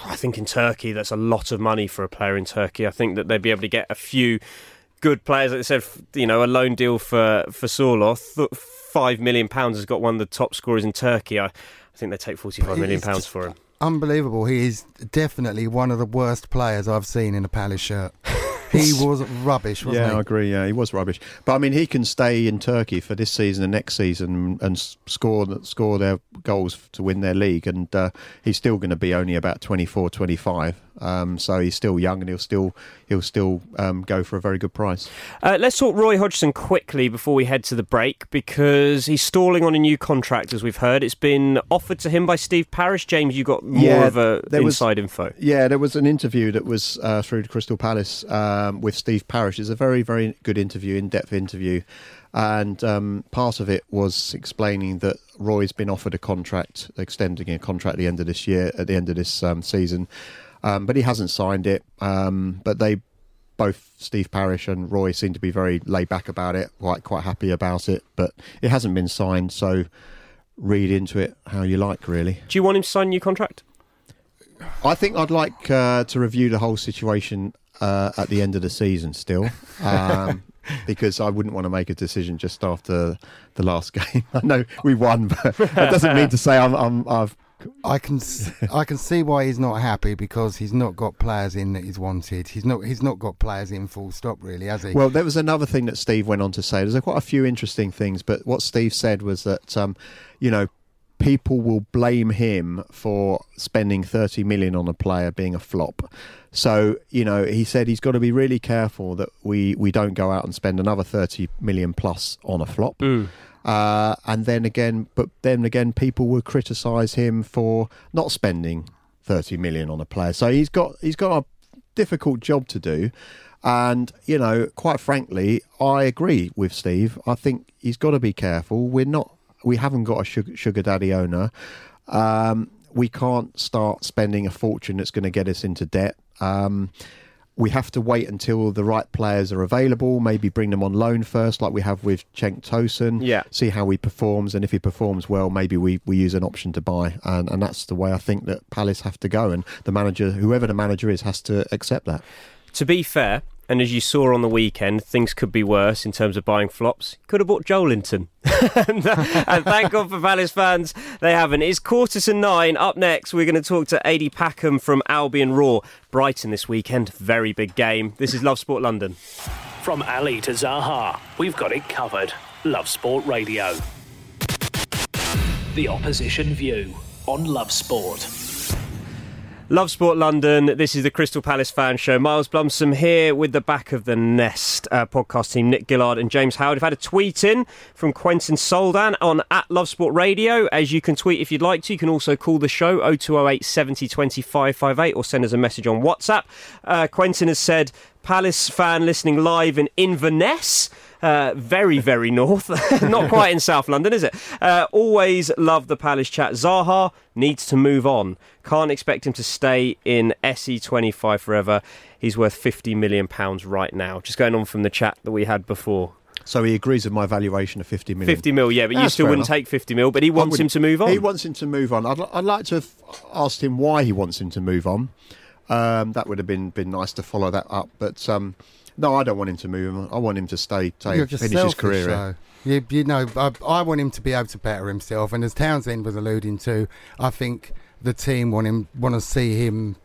I think in Turkey, that's a lot of money for a player in Turkey. I think that they'd be able to get a few good players. Like I said, you know, a loan deal for for Sorloth, five million pounds has got one of the top scorers in Turkey. I, I think they take forty five million pounds for him. Unbelievable. He is definitely one of the worst players I've seen in a Palace shirt. he was rubbish, wasn't yeah, I agree. Yeah, he was rubbish. But I mean, he can stay in Turkey for this season and next season and score score their goals to win their league. And uh, he's still going to be only about 24, 25. Um, so he's still young and he'll still he'll still um, go for a very good price. Uh, let's talk Roy Hodgson quickly before we head to the break because he's stalling on a new contract, as we've heard. It's been offered to him by Steve Parish. James, you got more Yeah, of a there was- inside info. Yeah, there was an interview that was uh, through Crystal Palace um, with Steve Parish. It's a very, very good interview, in depth interview. And um, part of it was explaining that Roy's been offered a contract, extending a contract at the end of this year, at the end of this um, season, um, but he hasn't signed it. Um, but they both Steve Parish and Roy seem to be very laid back about it, quite quite happy about it. But it hasn't been signed, so read into it how you like, really. Do you want him to sign a new contract? I think I'd like uh, to review the whole situation uh, at the end of the season still. Um, because I wouldn't want to make a decision just after the last game. I know we won, but that doesn't mean to say I'm, I'm I've I can s- I can see why he's not happy because he's not got players in that he's wanted. He's not he's not got players in full stop really, has he? Well, there was another thing that Steve went on to say. There's quite a few interesting things, but what Steve said was that, um, you know, people will blame him for spending 30 million on a player being a flop. So, you know, he said he's got to be really careful that we, we don't go out and spend another 30 million plus on a flop. Uh, and then again, but then again, people will criticise him for not spending 30 million on a player. So he's got he's got a difficult job to do. And, you know, quite frankly, I agree with Steve. I think he's got to be careful. We're not, we haven't got a sugar, sugar daddy owner. Um, we can't start spending a fortune that's going to get us into debt. Um, we have to wait until the right players are available, maybe bring them on loan first, like we have with Cenk Tosun. Yeah. See how he performs, and if he performs well, maybe we, we use an option to buy. And, and that's the way I think that Palace have to go. And the manager, whoever the manager is, has to accept that. To be fair, and as you saw on the weekend, things could be worse in terms of buying flops. Could have bought Joelinton. and, uh, and thank God for Palace fans, they haven't. It's quarter to nine. Up next, we're going to talk to Adi Packham from Albion Roar. Brighton this weekend. Very big game. This is Love Sport London. From Ali to Zaha, we've got it covered. Love Sport Radio. The opposition view on Love Sport. Love Sport London. This is the Crystal Palace fan show. Miles Blumsom here with the back of the nest uh, podcast team. Nick Gillard and James Howard. I've had a tweet in from Quentin Soldan on at Love Sport Radio. As you can tweet if you'd like to. You can also call the show 0208 70 25 58 or send us a message on WhatsApp. Uh, Quentin has said Palace fan listening live in Inverness. Uh, very, very north. Not quite in South London, is it? Uh, always love the Palace chat. Zaha needs to move on. Can't expect him to stay in SE25 forever. He's worth £50 million right now. Just going on from the chat that we had before. So he agrees with my valuation of 50 million. 50 mil, yeah, but you still wouldn't enough. take 50 mil, but he wants him to move on. He wants him to move on. I'd, I'd like to have asked him why he wants him to move on. Um, that would have been been nice to follow that up. But um, no, I don't want him to move. I want him to stay, stay You're just finish his career. though. You, you know, I, I want him to be able to better himself, and as Townsend was alluding to, I think the team want him want to see him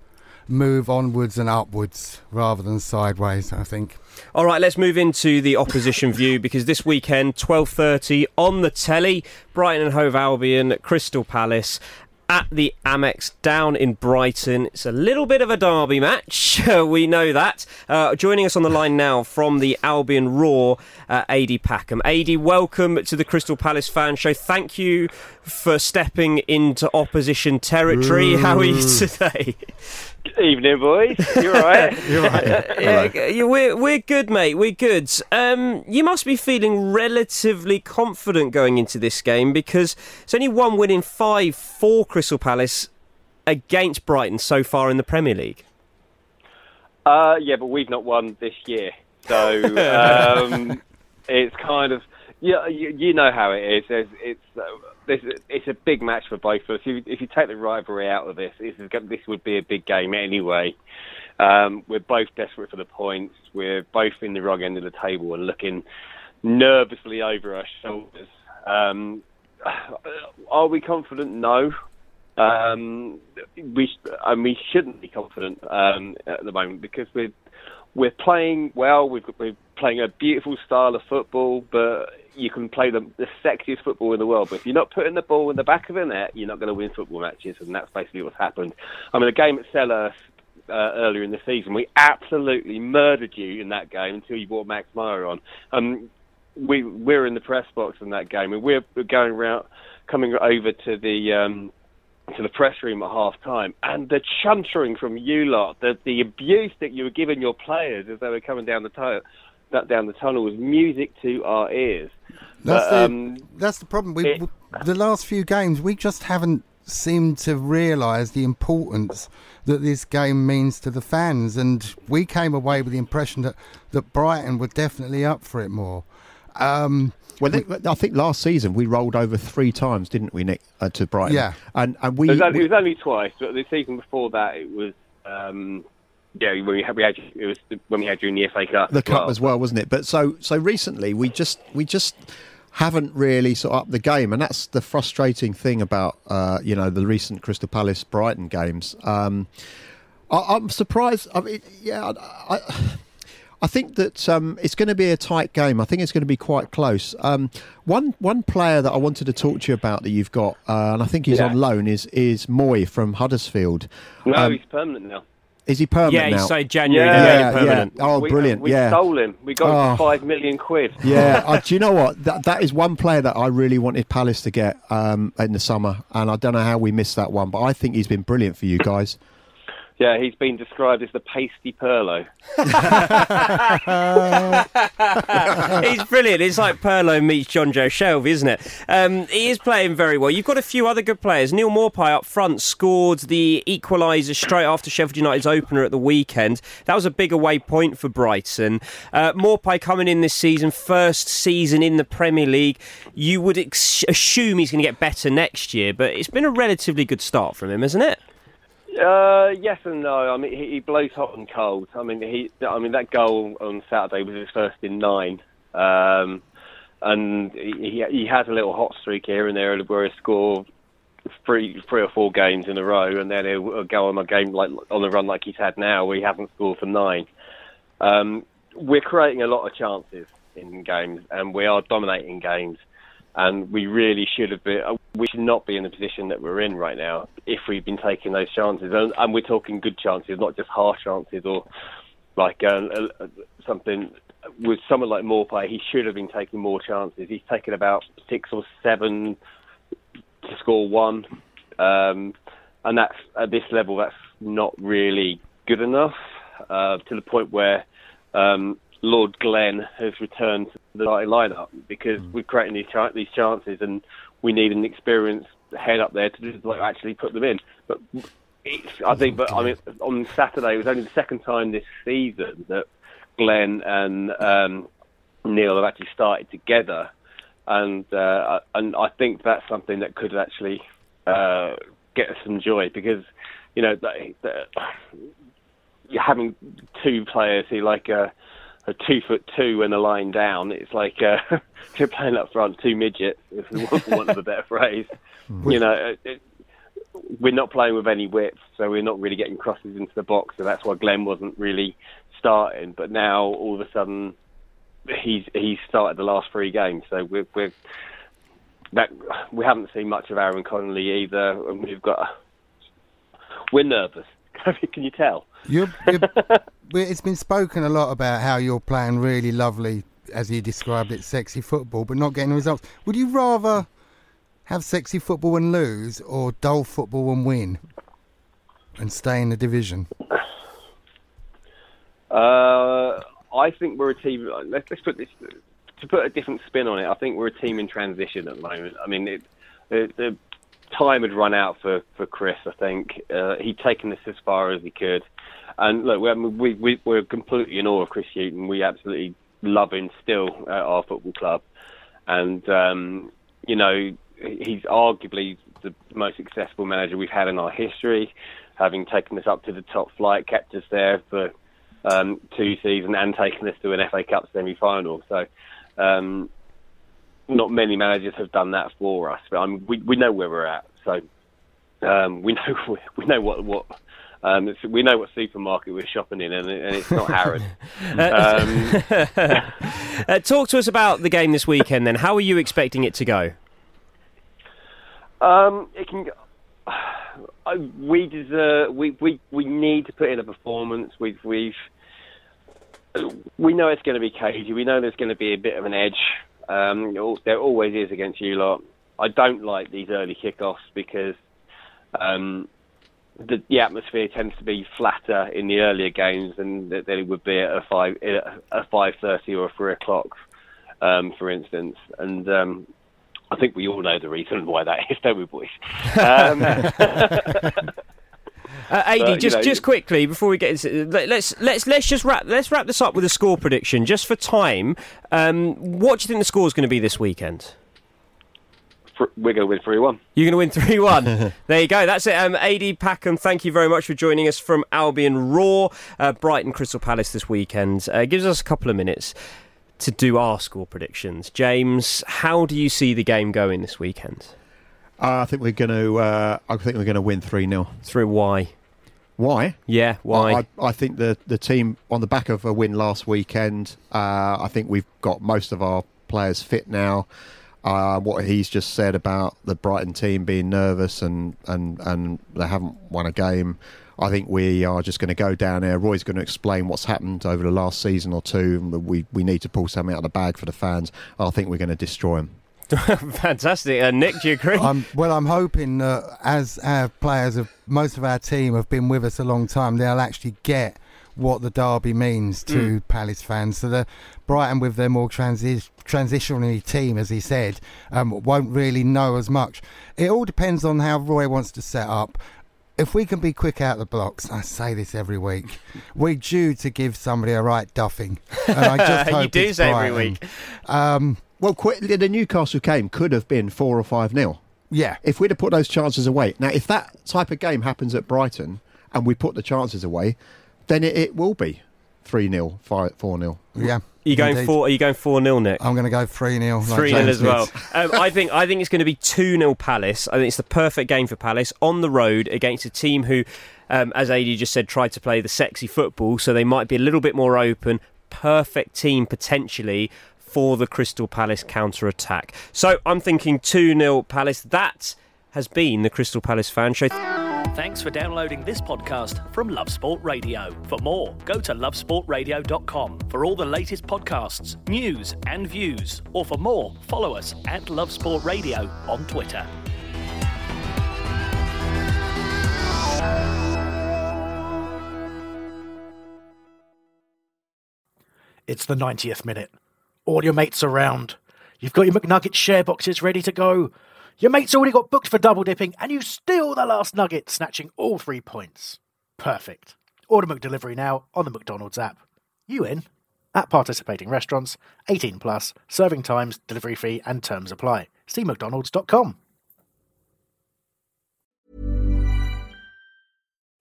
move onwards and upwards rather than sideways. I think. All right, let's move into the opposition view because this weekend, 12:30 on the telly, Brighton and Hove Albion, Crystal Palace. At the Amex down in Brighton. It's a little bit of a derby match. we know that. Uh, joining us on the line now from the Albion Roar, uh, AD Packham. AD, welcome to the Crystal Palace fan show. Thank you for stepping into opposition territory. How are you today? Evening, boys. You all right? You're right. Yeah, yeah, we're we're good, mate. We're good. Um, you must be feeling relatively confident going into this game because it's only one win in five for Crystal Palace against Brighton so far in the Premier League. Uh, yeah, but we've not won this year, so um, it's kind of yeah. You, you know how it is. It's it's, uh, it's a big match for both of us. If you, if you take the rivalry out of this, this is this would be a big game anyway. Um, we're both desperate for the points. We're both in the wrong end of the table and looking nervously over our shoulders. Um, are we confident? No. Um, we and we shouldn't be confident um, at the moment because we're we're playing well. We've, we're playing a beautiful style of football, but you can play the, the sexiest football in the world. But if you're not putting the ball in the back of the net, you're not going to win football matches, and that's basically what's happened. I mean, the game at Selhurst uh, earlier in the season, we absolutely murdered you in that game until you brought Max Meyer on. Um, we we're in the press box in that game, and we're, we're going around, coming over to the. Um, to the press room at half time and the chuntering from you lot, the the abuse that you were giving your players as they were coming down the tunnel that down the tunnel was music to our ears. That's But, the um, that's the problem. We, it- the last few games, we just haven't seemed to realise the importance that this game means to the fans, and we came away with the impression that that Brighton were definitely up for it more. Um, Well, they, I think last season we rolled over three times, didn't we, Nick, uh, to Brighton? Yeah. and and we, it, was only, we- it was only twice, but the season before that it was um, yeah when we had, we had it was when we had you in the FA Cup. the as cup well. as well, wasn't it? But so so recently we just we just haven't really sort of upped the game, and that's the frustrating thing about uh, you know the recent Crystal Palace Brighton games. Um, I, I'm surprised. I mean, yeah, I, I, I think that um, it's going to be a tight game. I think it's going to be quite close. Um, one one player that I wanted to talk to you about that you've got, uh, and I think he's Yeah. on loan, is is Mooy from Huddersfield. No, Um, he's permanent now. Is he permanent yeah, he now? started January. Yeah. Yeah, yeah. Oh, we, brilliant! We yeah, stole him. We got Oh. for five million quid. Yeah, uh, do you know what? That that is one player that I really wanted Palace to get um, in the summer, and I don't know how we missed that one, but I think he's been brilliant for you guys. Yeah, he's been described as the pasty Pirlo. He's brilliant. It's like Pirlo meets Jonjo Shelvey, isn't it? Um, he is playing very well. You've got a few other good players. Neal Maupay up front scored the equaliser straight after Sheffield United's opener at the weekend. That was a big away point for Brighton. Uh, Morpie coming in this season, first season in the Premier League. You would ex- assume he's going to get better next year, but it's been a relatively good start from him, isn't it? Uh, yes and no. I mean, he, he blows hot and cold. I mean, he. I mean, that goal on Saturday was his first in nine, um, and he, he has a little hot streak here and there where he score three three or four games in a row, and then he'll, he'll go on a game like on a run like he's had now, where he hasn't scored for nine. Um, we're creating a lot of chances in games, and we are dominating games. And we really should have been. uh, We should not be in the position that we're in right now if we've been taking those chances. And, and we're talking good chances, not just harsh chances or like uh, uh, something. With someone like Maupay, he should have been taking more chances. He's taken about six or seven to score one, um, and that's at this level. That's not really good enough uh, to the point where um, Lord Glenn has returned to the starting lineup because we're creating these ch- these chances, and we need an experienced head up there to just, like actually put them in. But it's, I think, but I mean, on Saturday it was only the second time this season that Glenn and um, Neal have actually started together, and uh, and I think that's something that could actually uh, get us some joy because you know the, the, you're having two players who like a, a two foot two and a line down. It's like uh, you're playing up front, two midgets, if we want, want of a better phrase. You know, it, we're not playing with any width, so we're not really getting crosses into the box. So that's why Glenn wasn't really starting. But now all of a sudden, he's he's started the last three games. So we're we're that we haven't seen much of Aaron Connolly either, and we've got we're nervous. Can you tell? You're, you're, it's been spoken a lot about how you're playing really lovely, as you described it, sexy football, but not getting results. Would you rather have sexy football and lose, or dull football and win? and stay in the division? Uh, I think we're a team. Let's, let's put this to put a different spin on it. I think we're a team in transition at the moment. I mean, it, the, the time had run out for, for Chris. I think uh, he'd taken this as far as he could. And look, we, we, we we're completely in awe of Chris Hughton. We absolutely love him still at our football club. And, um, you know, he's arguably the most successful manager we've had in our history, having taken us up to the top flight, kept us there for um, two seasons and taken us to an FA Cup semi-final. So, um, not many managers have done that for us. But I mean, we we know where we're at, so um, we know we know what what. Um, it's- we know what supermarket we're shopping in, and, and it's not Harrods. um, Uh, talk to us about the game this weekend. Then, how are you expecting it to go? Um, it can. I, we deserve. We, we we need to put in a performance. We've we've. We know it's going to be cagey. We know there's going to be a bit of an edge. Um, there always is against you lot. I don't like these early kickoffs because um, the, the atmosphere tends to be flatter in the earlier games than, than it would be at a five a five thirty or a three o'clock, um, for instance. And um, I think we all know the reason why that is, don't we, boys? Uh, AD, But, you just know- just quickly before we get into, let, let's let's let's just wrap let's wrap this up with a score prediction just for time. Um, what do you think the score is going to be this weekend? we're going to win three one. You're going to win 3 1. there you go. That's it. Um, AD Packham, thank you very much for joining us from Albion Roar, uh, Brighton Crystal Palace this weekend. Uh, gives us a couple of minutes to do our score predictions. James, how do you see the game going this weekend? I think we're going to. Uh, I think we're going to win three 0 Through why? Why? Yeah, why? I, I think the the team on the back of a win last weekend. Uh, I think we've got most of our players fit now. Uh, what he's just said about the Brighton team being nervous and, and, and they haven't won a game. I think we are just going to go down there. Roy's going to explain what's happened over the last season or two. We we need to pull something out of the bag for the fans. I think we're going to destroy them. Fantastic. Uh, Nick, do you agree? I'm, well, I'm hoping that as our players of most of our team have been with us a long time, they'll actually get what the derby means to Palace fans. So the Brighton, with their more transi- transitionary team, as he said, um, won't really know as much. It all depends on how Roy wants to set up. If we can be quick out of the blocks, I say this every week, we're due to give somebody a right duffing. And I just You do say every week. Um, Well, quite, the Newcastle game could have been four or five nil. yeah, If we'd have put those chances away. Now, if that type of game happens at Brighton and we put the chances away, then it, it will be 3 0, 4 0. yeah. Are you going indeed. four? Are you going four 0 Nick? I'm going to go 3 0. Three 0 as well. Um, I think I think it's going to be two 0 Palace. I think it's the perfect game for Palace on the road against a team who, um, as AD just said, tried to play the sexy football, so they might be a little bit more open. Perfect team potentially for the Crystal Palace counter attack. So I'm thinking two 0 Palace. That has been the Crystal Palace fan show. Thanks for downloading this podcast from Love Sport Radio. For more, go to lovesportradio.com for all the latest podcasts, news, and views. Or for more, follow us at Love Sport Radio on Twitter. It's the 90th minute. All your mates around. You've got your McNugget share boxes ready to go. Your mate's already got booked for double dipping, and you steal the last nugget, snatching all three points. Perfect. Order McDelivery now on the McDonald's app. You in? At participating restaurants, 18 plus, serving times, delivery fee, and terms apply. See McDonald's.com.